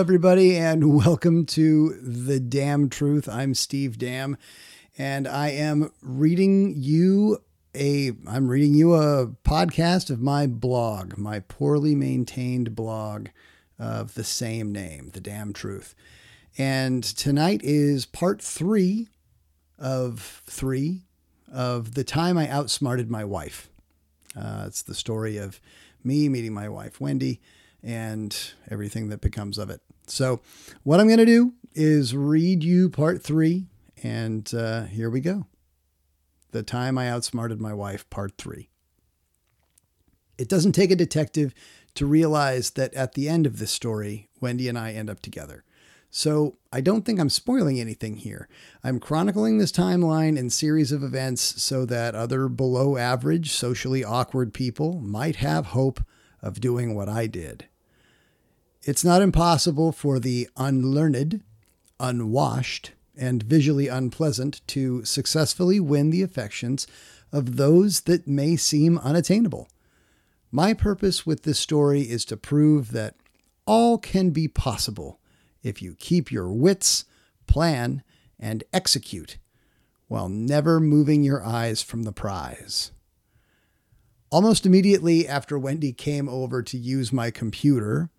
everybody, and welcome to The Damn Truth. I'm Steve Dam, and I am reading you a I'm reading you a podcast of my blog, my poorly maintained blog of the same name, The Damn Truth. And tonight is part three of three of the time I outsmarted my wife. Uh, it's the story of me meeting my wife, Wendy, and everything that becomes of it. So, what I'm going to do is read you part three, and uh, here we go. The time I outsmarted my wife, part three. It doesn't take a detective to realize that at the end of this story, Wendy and I end up together. So I don't think I'm spoiling anything here. I'm chronicling this timeline and series of events so that other below average, socially awkward people might have hope of doing what I did. It's not impossible for the unlearned, unwashed, and visually unpleasant to successfully win the affections of those that may seem unattainable. My purpose with this story is to prove that all can be possible if you keep your wits, plan, and execute while never moving your eyes from the prize. Almost immediately after Wendy came over to use my computer,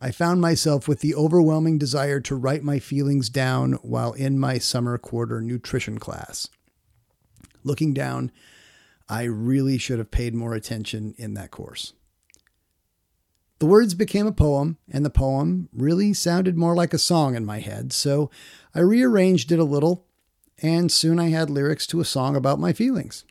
I found myself with the overwhelming desire to write my feelings down while in my summer quarter nutrition class. Looking down, I really should have paid more attention in that course. The words became a poem, and the poem really sounded more like a song in my head, so I rearranged it a little, and soon I had lyrics to a song about my feelings.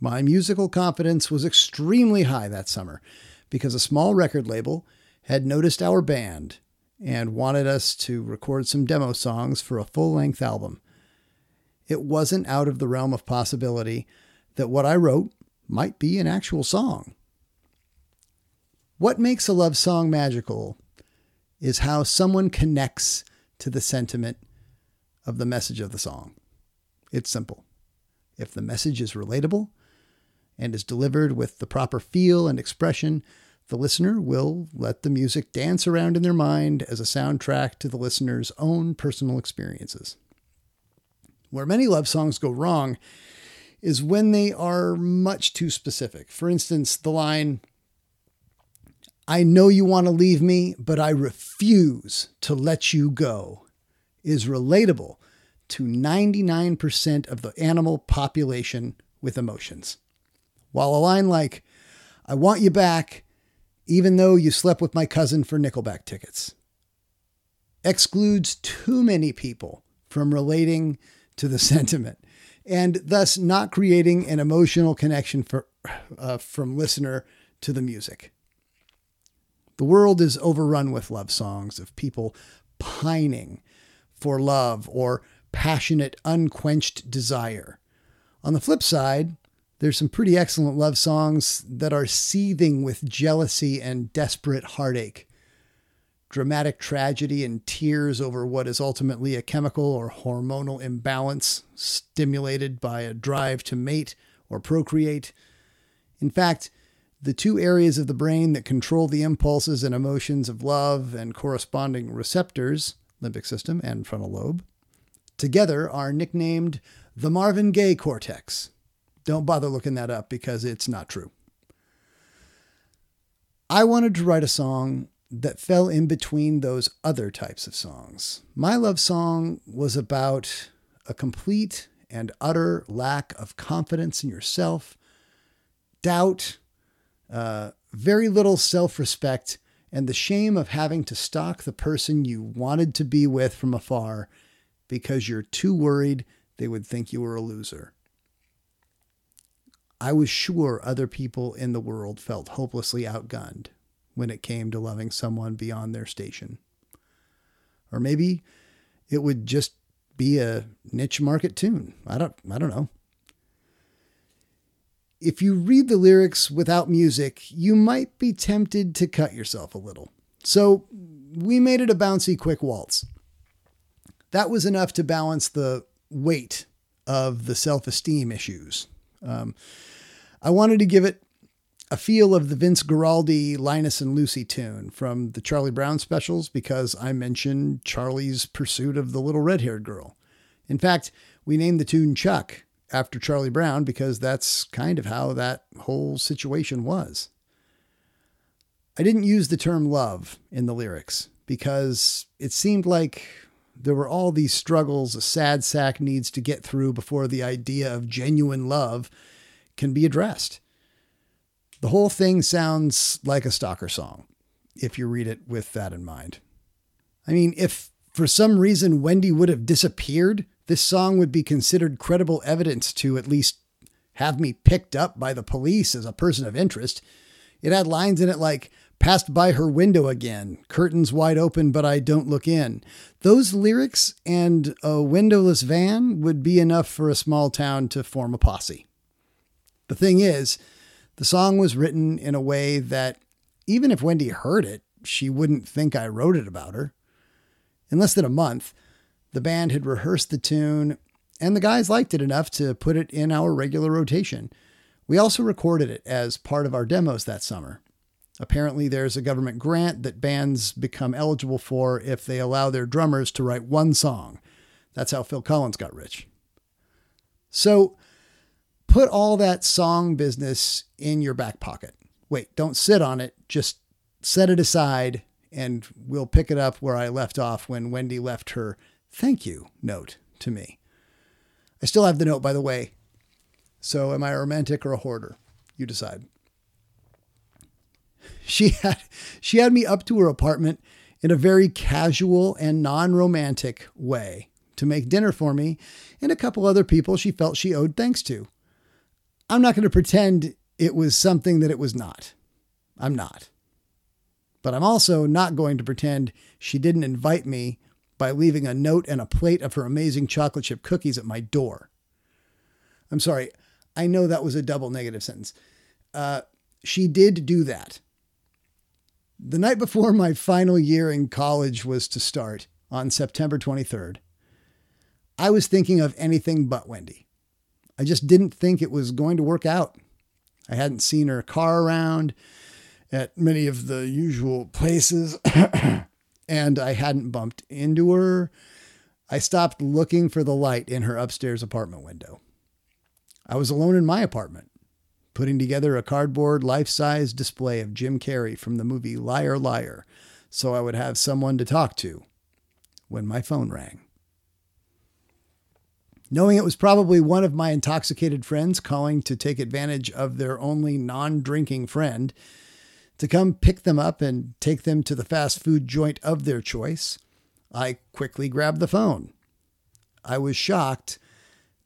My musical confidence was extremely high that summer because a small record label had noticed our band and wanted us to record some demo songs for a full length album. It wasn't out of the realm of possibility that what I wrote might be an actual song. What makes a love song magical is how someone connects to the sentiment of the message of the song. It's simple. If the message is relatable and is delivered with the proper feel and expression, the listener will let the music dance around in their mind as a soundtrack to the listener's own personal experiences. Where many love songs go wrong is when they are much too specific. For instance, the line, I know you want to leave me, but I refuse to let you go, is relatable to 99% of the animal population with emotions. While a line like, I want you back, even though you slept with my cousin for Nickelback tickets. Excludes too many people from relating to the sentiment and thus not creating an emotional connection for, uh, from listener to the music. The world is overrun with love songs of people pining for love or passionate, unquenched desire. On the flip side, there's some pretty excellent love songs that are seething with jealousy and desperate heartache. Dramatic tragedy and tears over what is ultimately a chemical or hormonal imbalance stimulated by a drive to mate or procreate. In fact, the two areas of the brain that control the impulses and emotions of love and corresponding receptors, limbic system and frontal lobe, together are nicknamed the Marvin Gaye cortex. Don't bother looking that up because it's not true. I wanted to write a song that fell in between those other types of songs. My love song was about a complete and utter lack of confidence in yourself, doubt, uh, very little self respect, and the shame of having to stalk the person you wanted to be with from afar because you're too worried they would think you were a loser. I was sure other people in the world felt hopelessly outgunned when it came to loving someone beyond their station. Or maybe it would just be a niche market tune. I don't I don't know. If you read the lyrics without music, you might be tempted to cut yourself a little. So, we made it a bouncy quick waltz. That was enough to balance the weight of the self-esteem issues. Um, I wanted to give it a feel of the Vince Guaraldi Linus and Lucy tune from the Charlie Brown specials because I mentioned Charlie's pursuit of the little red haired girl. In fact, we named the tune Chuck after Charlie Brown because that's kind of how that whole situation was. I didn't use the term love in the lyrics because it seemed like there were all these struggles a sad sack needs to get through before the idea of genuine love can be addressed. The whole thing sounds like a stalker song if you read it with that in mind. I mean, if for some reason Wendy would have disappeared, this song would be considered credible evidence to at least have me picked up by the police as a person of interest. It had lines in it like, passed by her window again, curtains wide open, but I don't look in. Those lyrics and a windowless van would be enough for a small town to form a posse. The thing is, the song was written in a way that even if Wendy heard it, she wouldn't think I wrote it about her. In less than a month, the band had rehearsed the tune, and the guys liked it enough to put it in our regular rotation. We also recorded it as part of our demos that summer. Apparently, there's a government grant that bands become eligible for if they allow their drummers to write one song. That's how Phil Collins got rich. So, put all that song business in your back pocket. Wait, don't sit on it, just set it aside, and we'll pick it up where I left off when Wendy left her thank you note to me. I still have the note, by the way. So, am I a romantic or a hoarder? You decide she had she had me up to her apartment in a very casual and non-romantic way to make dinner for me and a couple other people she felt she owed thanks to. I'm not going to pretend it was something that it was not. I'm not. But I'm also not going to pretend she didn't invite me by leaving a note and a plate of her amazing chocolate chip cookies at my door. I'm sorry, I know that was a double negative sentence. Uh, she did do that. The night before my final year in college was to start on September 23rd, I was thinking of anything but Wendy. I just didn't think it was going to work out. I hadn't seen her car around at many of the usual places, and I hadn't bumped into her. I stopped looking for the light in her upstairs apartment window. I was alone in my apartment putting together a cardboard life size display of Jim Carrey from the movie Liar Liar so I would have someone to talk to when my phone rang. Knowing it was probably one of my intoxicated friends calling to take advantage of their only non drinking friend to come pick them up and take them to the fast food joint of their choice, I quickly grabbed the phone. I was shocked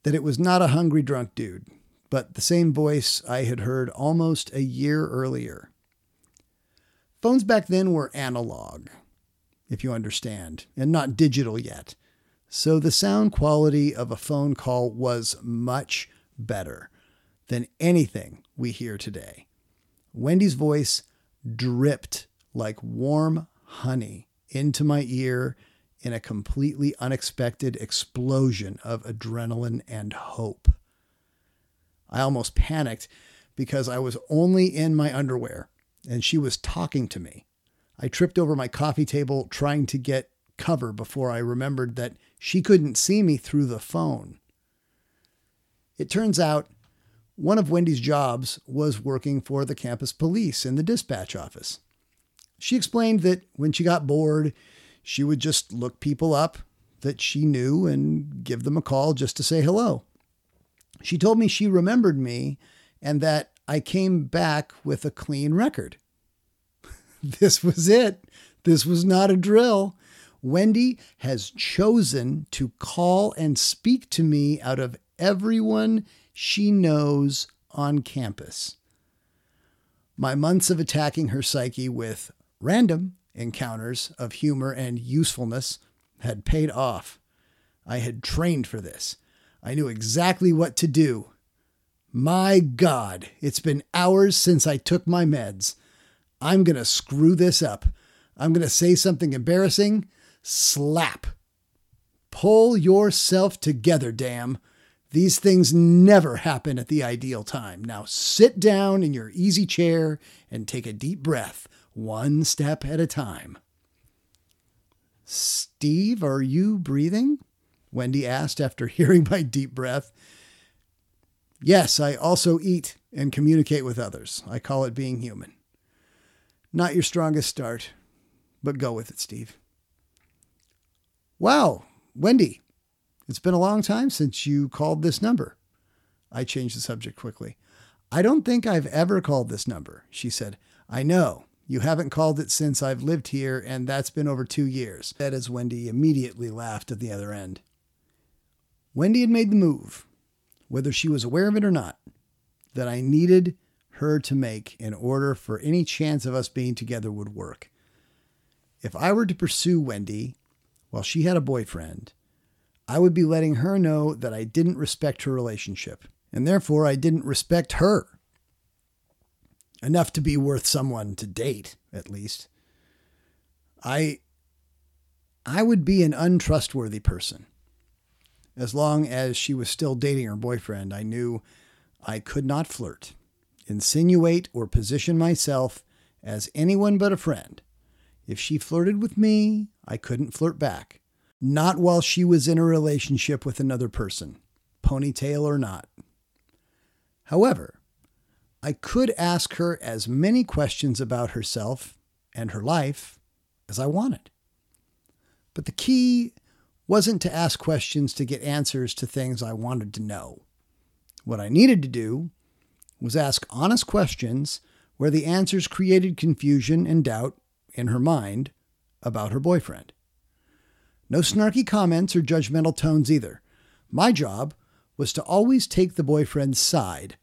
that it was not a hungry drunk dude but the same voice I had heard almost a year earlier. Phones back then were analog, if you understand, and not digital yet. So the sound quality of a phone call was much better than anything we hear today. Wendy's voice dripped like warm honey into my ear in a completely unexpected explosion of adrenaline and hope. I almost panicked because I was only in my underwear and she was talking to me. I tripped over my coffee table trying to get cover before I remembered that she couldn't see me through the phone. It turns out one of Wendy's jobs was working for the campus police in the dispatch office. She explained that when she got bored, she would just look people up that she knew and give them a call just to say hello. She told me she remembered me and that I came back with a clean record. this was it. This was not a drill. Wendy has chosen to call and speak to me out of everyone she knows on campus. My months of attacking her psyche with random encounters of humor and usefulness had paid off. I had trained for this. I knew exactly what to do. My God, it's been hours since I took my meds. I'm going to screw this up. I'm going to say something embarrassing. Slap. Pull yourself together, damn. These things never happen at the ideal time. Now sit down in your easy chair and take a deep breath, one step at a time. Steve, are you breathing? Wendy asked after hearing my deep breath. Yes, I also eat and communicate with others. I call it being human. Not your strongest start, but go with it, Steve. Wow, Wendy, it's been a long time since you called this number. I changed the subject quickly. I don't think I've ever called this number, she said. I know. You haven't called it since I've lived here, and that's been over two years, said as Wendy immediately laughed at the other end. Wendy had made the move, whether she was aware of it or not, that I needed her to make in order for any chance of us being together would work. If I were to pursue Wendy while she had a boyfriend, I would be letting her know that I didn't respect her relationship, and therefore I didn't respect her. Enough to be worth someone to date, at least. I I would be an untrustworthy person. As long as she was still dating her boyfriend, I knew I could not flirt, insinuate, or position myself as anyone but a friend. If she flirted with me, I couldn't flirt back. Not while she was in a relationship with another person, ponytail or not. However, I could ask her as many questions about herself and her life as I wanted. But the key wasn't to ask questions to get answers to things I wanted to know. What I needed to do was ask honest questions where the answers created confusion and doubt in her mind about her boyfriend. No snarky comments or judgmental tones either. My job was to always take the boyfriend's side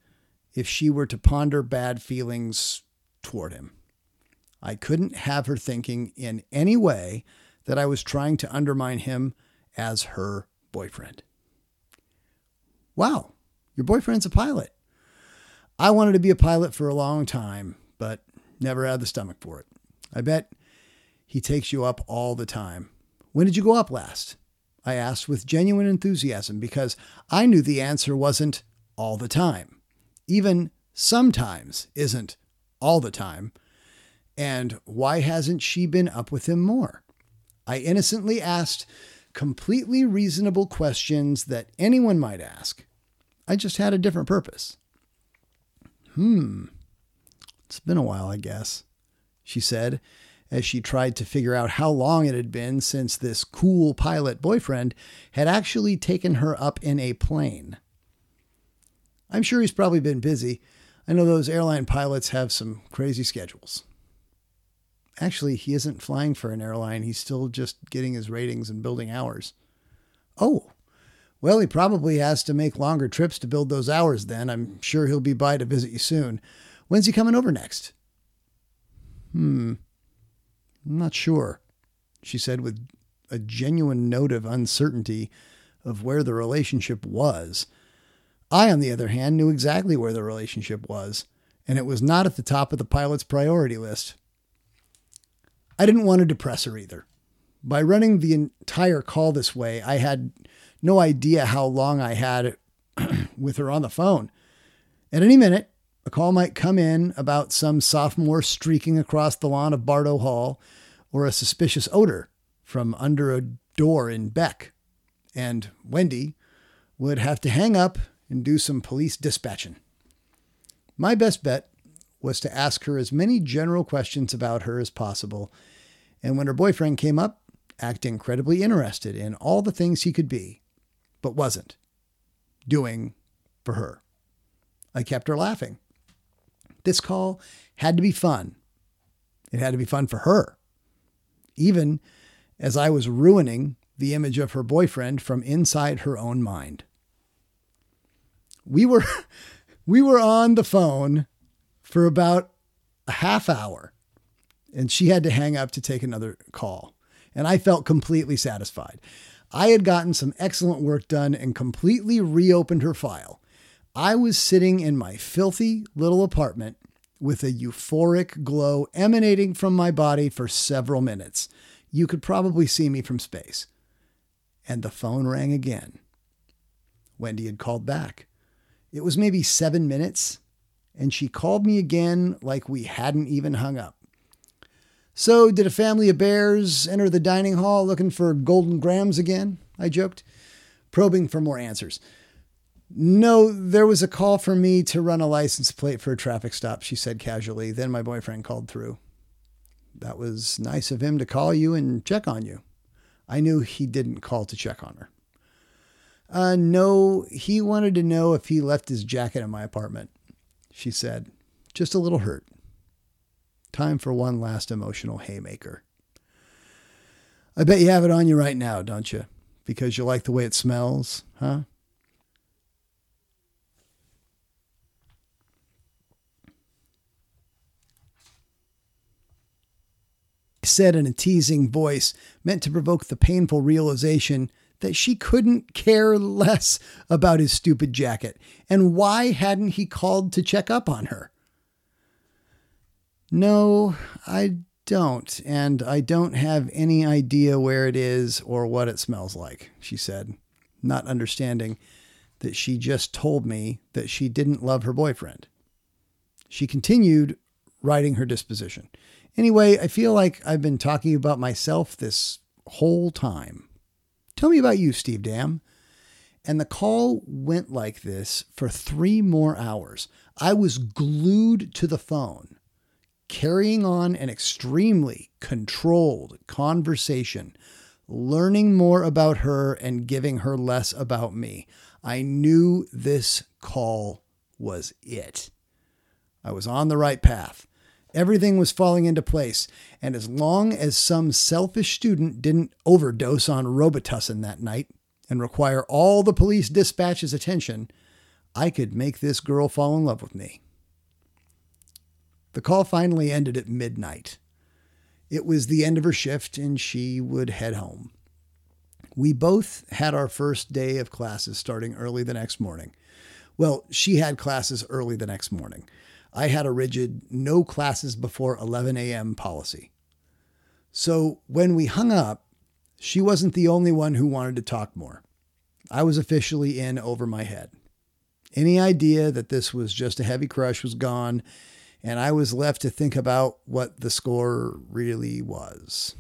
if she were to ponder bad feelings toward him. I couldn't have her thinking in any way that I was trying to undermine him as her boyfriend. Wow, your boyfriend's a pilot. I wanted to be a pilot for a long time, but never had the stomach for it. I bet he takes you up all the time. When did you go up last? I asked with genuine enthusiasm because I knew the answer wasn't all the time. Even sometimes isn't all the time. And why hasn't she been up with him more? I innocently asked completely reasonable questions that anyone might ask. I just had a different purpose. Hmm. It's been a while, I guess, she said as she tried to figure out how long it had been since this cool pilot boyfriend had actually taken her up in a plane. I'm sure he's probably been busy. I know those airline pilots have some crazy schedules. Actually, he isn't flying for an airline. He's still just getting his ratings and building hours. Oh, well, he probably has to make longer trips to build those hours then. I'm sure he'll be by to visit you soon. When's he coming over next? Hmm. I'm not sure, she said with a genuine note of uncertainty of where the relationship was. I, on the other hand, knew exactly where the relationship was, and it was not at the top of the pilot's priority list. I didn't want to depress her either. By running the entire call this way, I had no idea how long I had with her on the phone. At any minute, a call might come in about some sophomore streaking across the lawn of Bardo Hall or a suspicious odor from under a door in Beck. And Wendy would have to hang up and do some police dispatching. My best bet was to ask her as many general questions about her as possible, and when her boyfriend came up, act incredibly interested in all the things he could be, but wasn't doing for her. I kept her laughing. This call had to be fun. It had to be fun for her. Even as I was ruining the image of her boyfriend from inside her own mind. We were we were on the phone for about a half hour and she had to hang up to take another call. And I felt completely satisfied. I had gotten some excellent work done and completely reopened her file. I was sitting in my filthy little apartment with a euphoric glow emanating from my body for several minutes. You could probably see me from space. And the phone rang again. Wendy had called back. It was maybe seven minutes, and she called me again like we hadn't even hung up. So, did a family of bears enter the dining hall looking for Golden Grahams again? I joked, probing for more answers. No, there was a call for me to run a license plate for a traffic stop, she said casually. Then my boyfriend called through. That was nice of him to call you and check on you. I knew he didn't call to check on her. Uh, no, he wanted to know if he left his jacket in my apartment, she said, just a little hurt. Time for one last emotional haymaker. I bet you have it on you right now, don't you? Because you like the way it smells, huh? Said in a teasing voice meant to provoke the painful realization that she couldn't care less about his stupid jacket. And why hadn't he called to check up on her? No, I don't. And I don't have any idea where it is or what it smells like, she said, not understanding that she just told me that she didn't love her boyfriend. She continued writing her disposition. Anyway, I feel like I've been talking about myself this whole time. Tell me about you, Steve Dam. And the call went like this for three more hours. I was glued to the phone, carrying on an extremely controlled conversation, learning more about her and giving her less about me. I knew this call was it. I was on the right path. Everything was falling into place. And as long as some selfish student didn't overdose on Robitussin that night and require all the police dispatch's attention, I could make this girl fall in love with me. The call finally ended at midnight. It was the end of her shift and she would head home. We both had our first day of classes starting early the next morning. Well, she had classes early the next morning. I had a rigid no classes before 11 a.m. policy. So when we hung up, she wasn't the only one who wanted to talk more. I was officially in over my head. Any idea that this was just a heavy crush was gone, and I was left to think about what the score really was.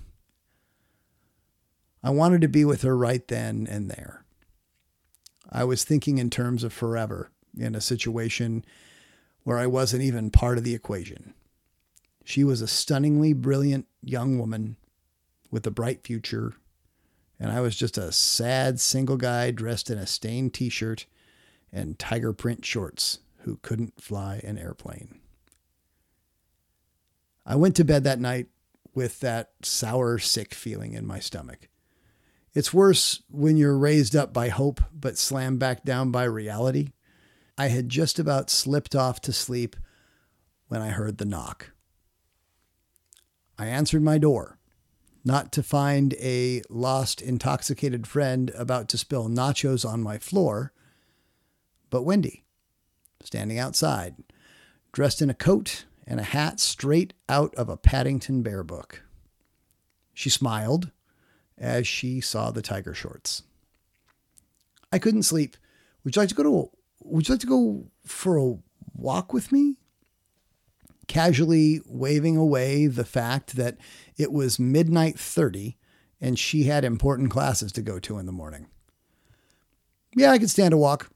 I wanted to be with her right then and there. I was thinking in terms of forever in a situation where I wasn't even part of the equation. She was a stunningly brilliant young woman with a bright future, and I was just a sad single guy dressed in a stained t shirt and tiger print shorts who couldn't fly an airplane. I went to bed that night with that sour, sick feeling in my stomach. It's worse when you're raised up by hope but slammed back down by reality. I had just about slipped off to sleep when I heard the knock. I answered my door, not to find a lost, intoxicated friend about to spill nachos on my floor, but Wendy, standing outside, dressed in a coat and a hat straight out of a Paddington Bear book. She smiled as she saw the tiger shorts. I couldn't sleep. Would you like to go to would you like to go for a walk with me? Casually waving away the fact that it was midnight 30 and she had important classes to go to in the morning. Yeah, I could stand a walk,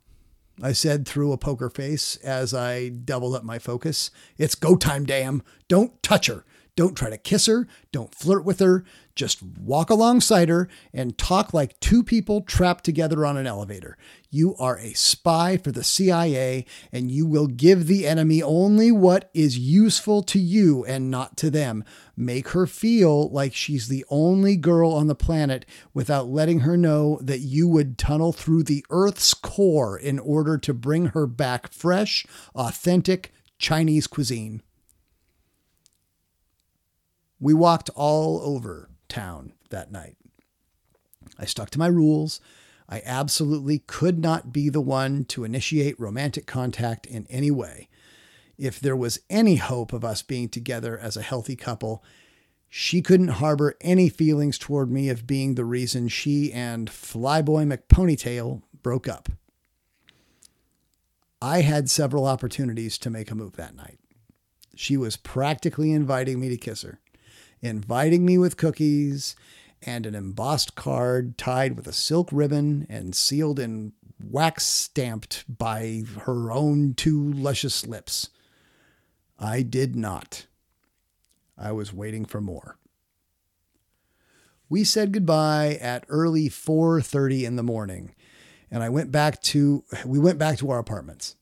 I said through a poker face as I doubled up my focus. It's go time, damn. Don't touch her. Don't try to kiss her. Don't flirt with her. Just walk alongside her and talk like two people trapped together on an elevator. You are a spy for the CIA and you will give the enemy only what is useful to you and not to them. Make her feel like she's the only girl on the planet without letting her know that you would tunnel through the Earth's core in order to bring her back fresh, authentic Chinese cuisine. We walked all over town that night. I stuck to my rules. I absolutely could not be the one to initiate romantic contact in any way. If there was any hope of us being together as a healthy couple, she couldn't harbor any feelings toward me of being the reason she and Flyboy McPonytail broke up. I had several opportunities to make a move that night. She was practically inviting me to kiss her, inviting me with cookies and an embossed card tied with a silk ribbon and sealed in wax stamped by her own two luscious lips. I did not. I was waiting for more. We said goodbye at early 4:30 in the morning, and I went back to we went back to our apartments.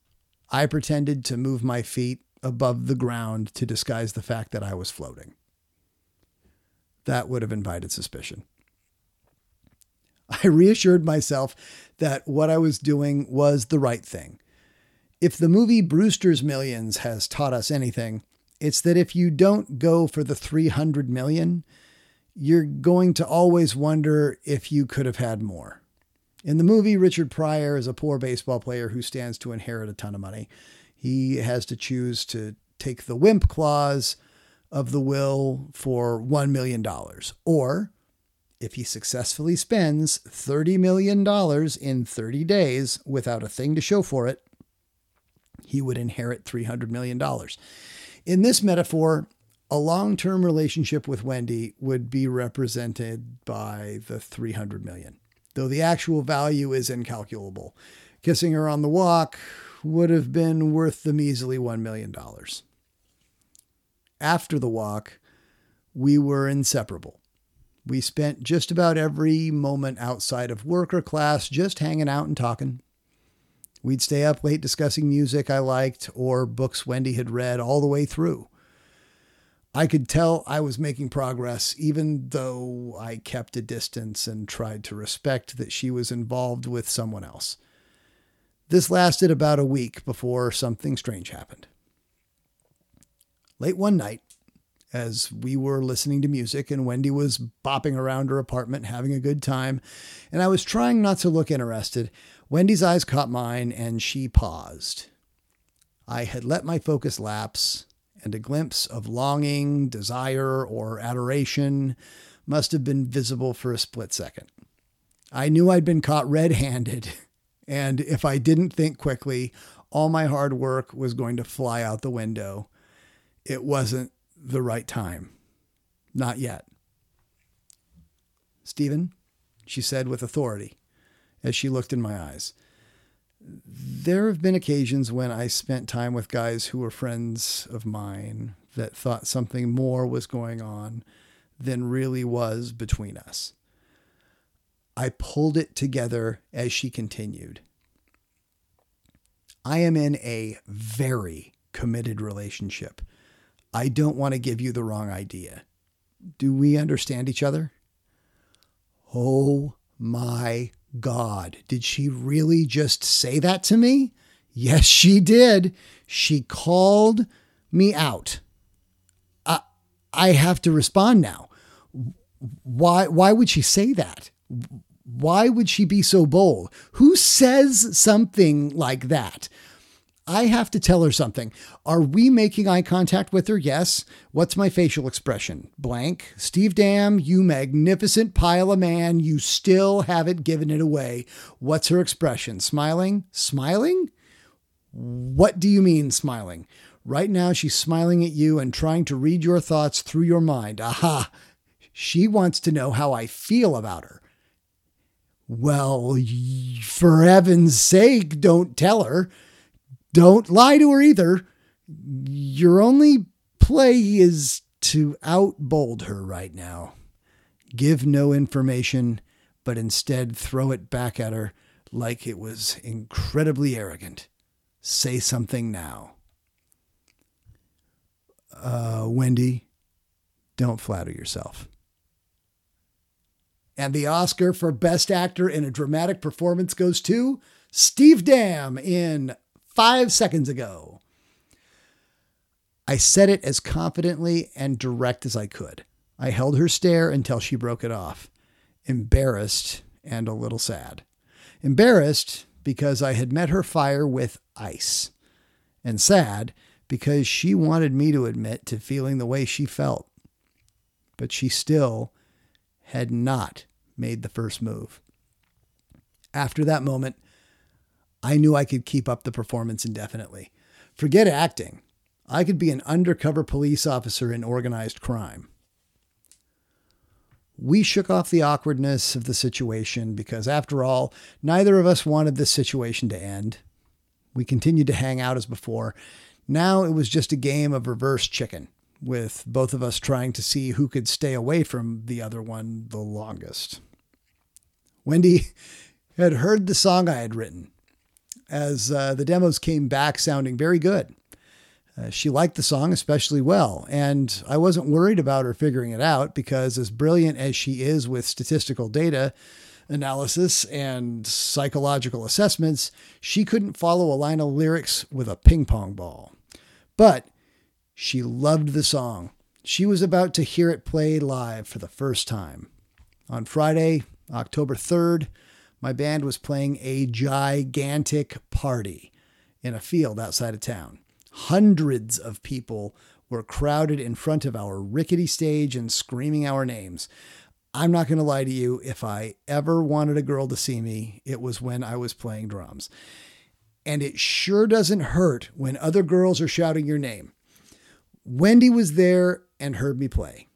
I pretended to move my feet above the ground to disguise the fact that I was floating. That would have invited suspicion. I reassured myself that what I was doing was the right thing. If the movie Brewster's Millions has taught us anything, it's that if you don't go for the 300 million, you're going to always wonder if you could have had more. In the movie, Richard Pryor is a poor baseball player who stands to inherit a ton of money. He has to choose to take the wimp clause of the will for $1 million, or if he successfully spends $30 million in 30 days without a thing to show for it, he would inherit $300 million. In this metaphor, a long term relationship with Wendy would be represented by the 300 million, though the actual value is incalculable. Kissing her on the walk would have been worth the measly $1 million. After the walk, we were inseparable. We spent just about every moment outside of work or class just hanging out and talking. We'd stay up late discussing music I liked or books Wendy had read all the way through. I could tell I was making progress, even though I kept a distance and tried to respect that she was involved with someone else. This lasted about a week before something strange happened. Late one night, as we were listening to music and Wendy was bopping around her apartment having a good time, and I was trying not to look interested. Wendy's eyes caught mine and she paused. I had let my focus lapse, and a glimpse of longing, desire, or adoration must have been visible for a split second. I knew I'd been caught red handed, and if I didn't think quickly, all my hard work was going to fly out the window. It wasn't the right time. Not yet. Stephen, she said with authority as she looked in my eyes. There have been occasions when I spent time with guys who were friends of mine that thought something more was going on than really was between us. I pulled it together as she continued. I am in a very committed relationship I don't want to give you the wrong idea. Do we understand each other? Oh my God. Did she really just say that to me? Yes, she did. She called me out. I, I have to respond now. Why, why would she say that? Why would she be so bold? Who says something like that? I have to tell her something. Are we making eye contact with her? Yes. What's my facial expression? Blank. Steve Dam, you magnificent pile of man, you still haven't given it away. What's her expression? Smiling? Smiling? What do you mean, smiling? Right now, she's smiling at you and trying to read your thoughts through your mind. Aha! She wants to know how I feel about her. Well, for heaven's sake, don't tell her. Don't lie to her either. Your only play is to outbold her right now. Give no information, but instead throw it back at her like it was incredibly arrogant. Say something now. Uh, Wendy, don't flatter yourself. And the Oscar for Best Actor in a Dramatic Performance goes to Steve Dam in five seconds ago. I said it as confidently and direct as I could. I held her stare until she broke it off, embarrassed and a little sad. Embarrassed because I had met her fire with ice, and sad because she wanted me to admit to feeling the way she felt. But she still had not made the first move. After that moment, I knew I could keep up the performance indefinitely. Forget acting. I could be an undercover police officer in organized crime. We shook off the awkwardness of the situation because, after all, neither of us wanted this situation to end. We continued to hang out as before. Now it was just a game of reverse chicken, with both of us trying to see who could stay away from the other one the longest. Wendy had heard the song I had written, as uh, the demos came back sounding very good. Uh, she liked the song especially well, and I wasn't worried about her figuring it out because, as brilliant as she is with statistical data analysis and psychological assessments, she couldn't follow a line of lyrics with a ping pong ball. But she loved the song. She was about to hear it played live for the first time. On Friday, October 3rd, my band was playing a gigantic party in a field outside of town. Hundreds of people were crowded in front of our rickety stage and screaming our names. I'm not going to lie to you, if I ever wanted a girl to see me, it was when I was playing drums. And it sure doesn't hurt when other girls are shouting your name. Wendy was there and heard me play.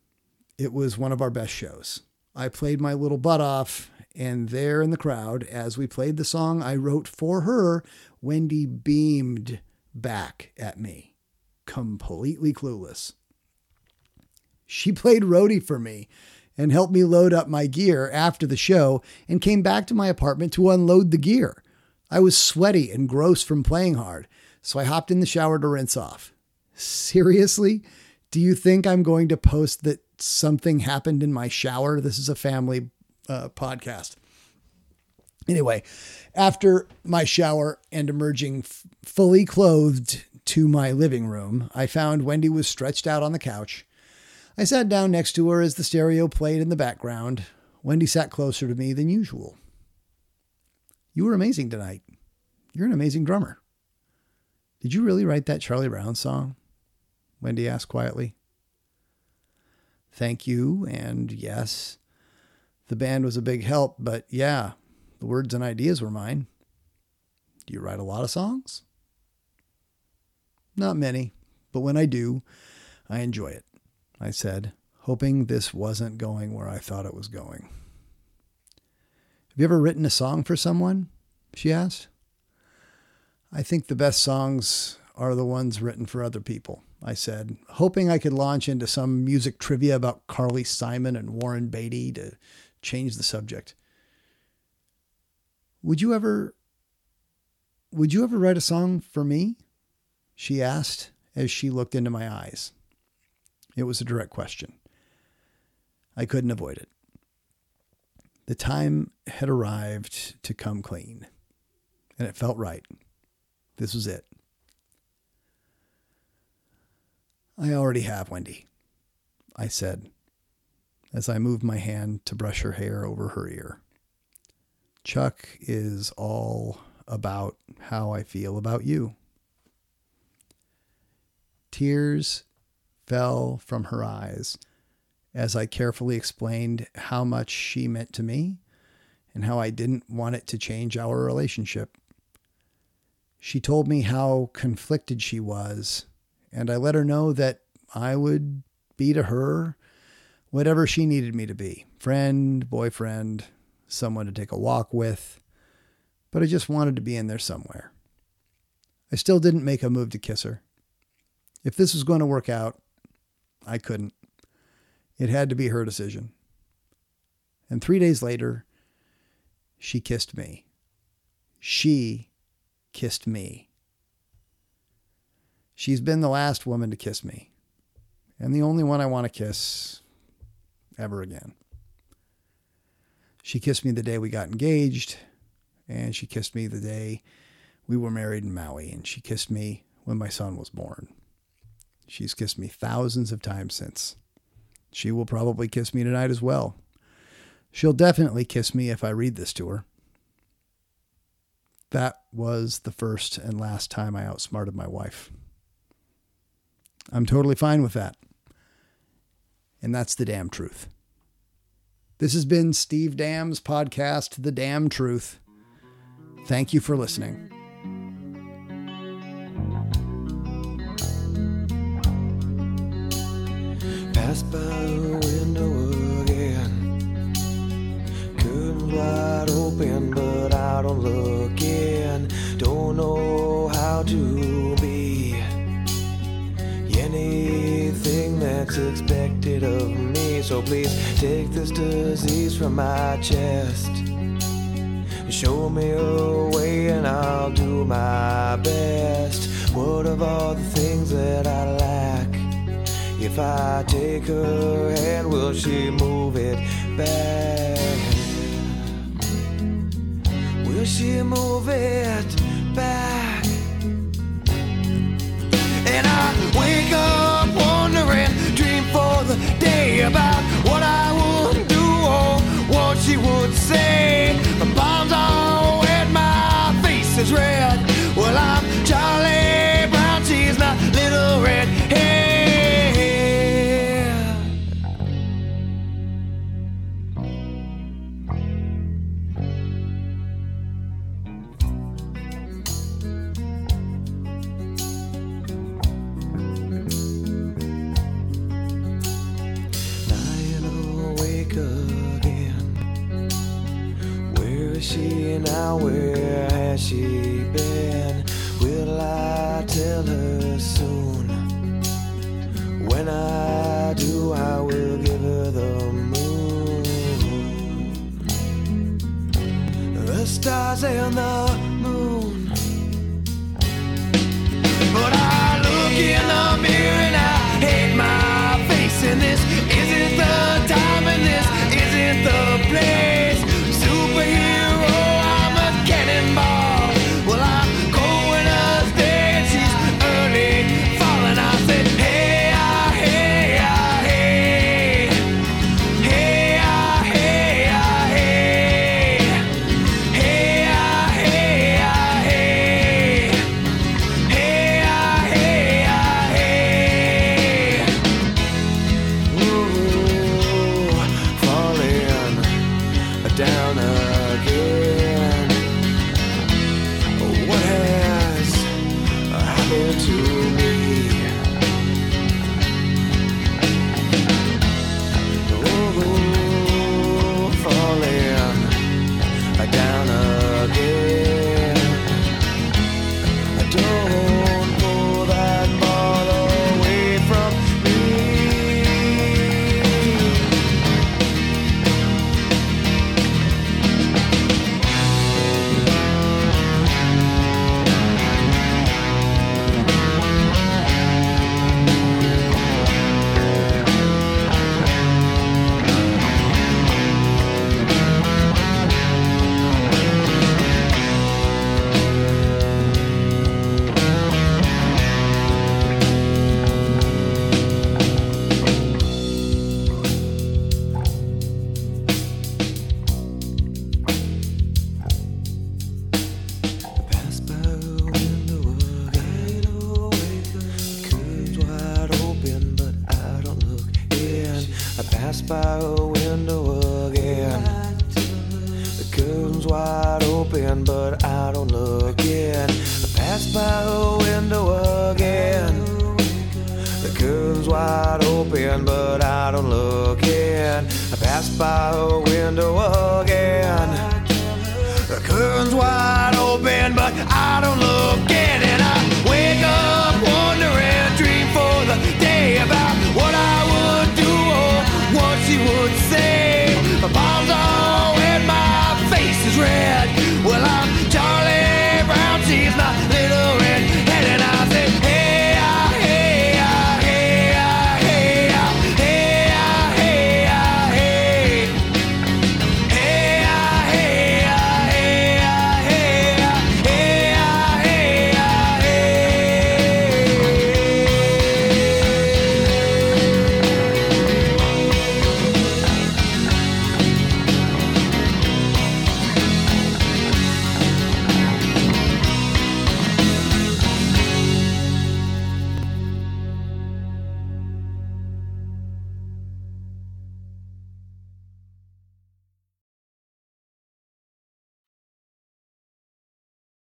It was one of our best shows. I played my little butt off, and there in the crowd, as we played the song I wrote for her, Wendy beamed back at me, completely clueless. She played roadie for me and helped me load up my gear after the show and came back to my apartment to unload the gear. I was sweaty and gross from playing hard, so I hopped in the shower to rinse off. Seriously? Do you think I'm going to post that something happened in my shower? This is a family uh, podcast. Anyway, after my shower and emerging f- fully clothed to my living room, I found Wendy was stretched out on the couch. I sat down next to her as the stereo played in the background. Wendy sat closer to me than usual. You were amazing tonight. You're an amazing drummer. Did you really write that Charlie Brown song? Wendy asked quietly. Thank you, and yes. The band was a big help, but yeah, the words and ideas were mine. Do you write a lot of songs? Not many, but when I do, I enjoy it, I said, hoping this wasn't going where I thought it was going. Have you ever written a song for someone? She asked. I think the best songs are the ones written for other people, I said, hoping I could launch into some music trivia about Carly Simon and Warren Beatty to change the subject. Would you ever would you ever write a song for me? She asked as she looked into my eyes. It was a direct question. I couldn't avoid it. The time had arrived to come clean, and it felt right. This was it. I already have, Wendy, I said as I moved my hand to brush her hair over her ear. Chuck is all about how I feel about you. Tears fell from her eyes as I carefully explained how much she meant to me and how I didn't want it to change our relationship. She told me how conflicted she was, and I let her know that I would be to her whatever she needed me to be friend, boyfriend, someone to take a walk with, but I just wanted to be in there somewhere. I still didn't make a move to kiss her. If this was going to work out, I couldn't. It had to be her decision. And three days later, she kissed me. She kissed me. She's been the last woman to kiss me, and the only one I want to kiss ever again. She kissed me the day we got engaged, and she kissed me the day we were married in Maui, and she kissed me when my son was born. She's kissed me thousands of times since. She will probably kiss me tonight as well. She'll definitely kiss me if I read this to her. That was the first and last time I outsmarted my wife. I'm totally fine with that. And that's the damn truth. This has been Steve Dam's podcast, The Damn Truth. Thank you for listening. By the window again. Wide open, but I don't look in. Don't know how to that's expected of me. So please take this disease from my chest. Show me a way and I'll do my best. What of all the things that I lack? If I take her hand, will she move it back? Will she move it say. This. Isn't the time, and this? Isn't the place.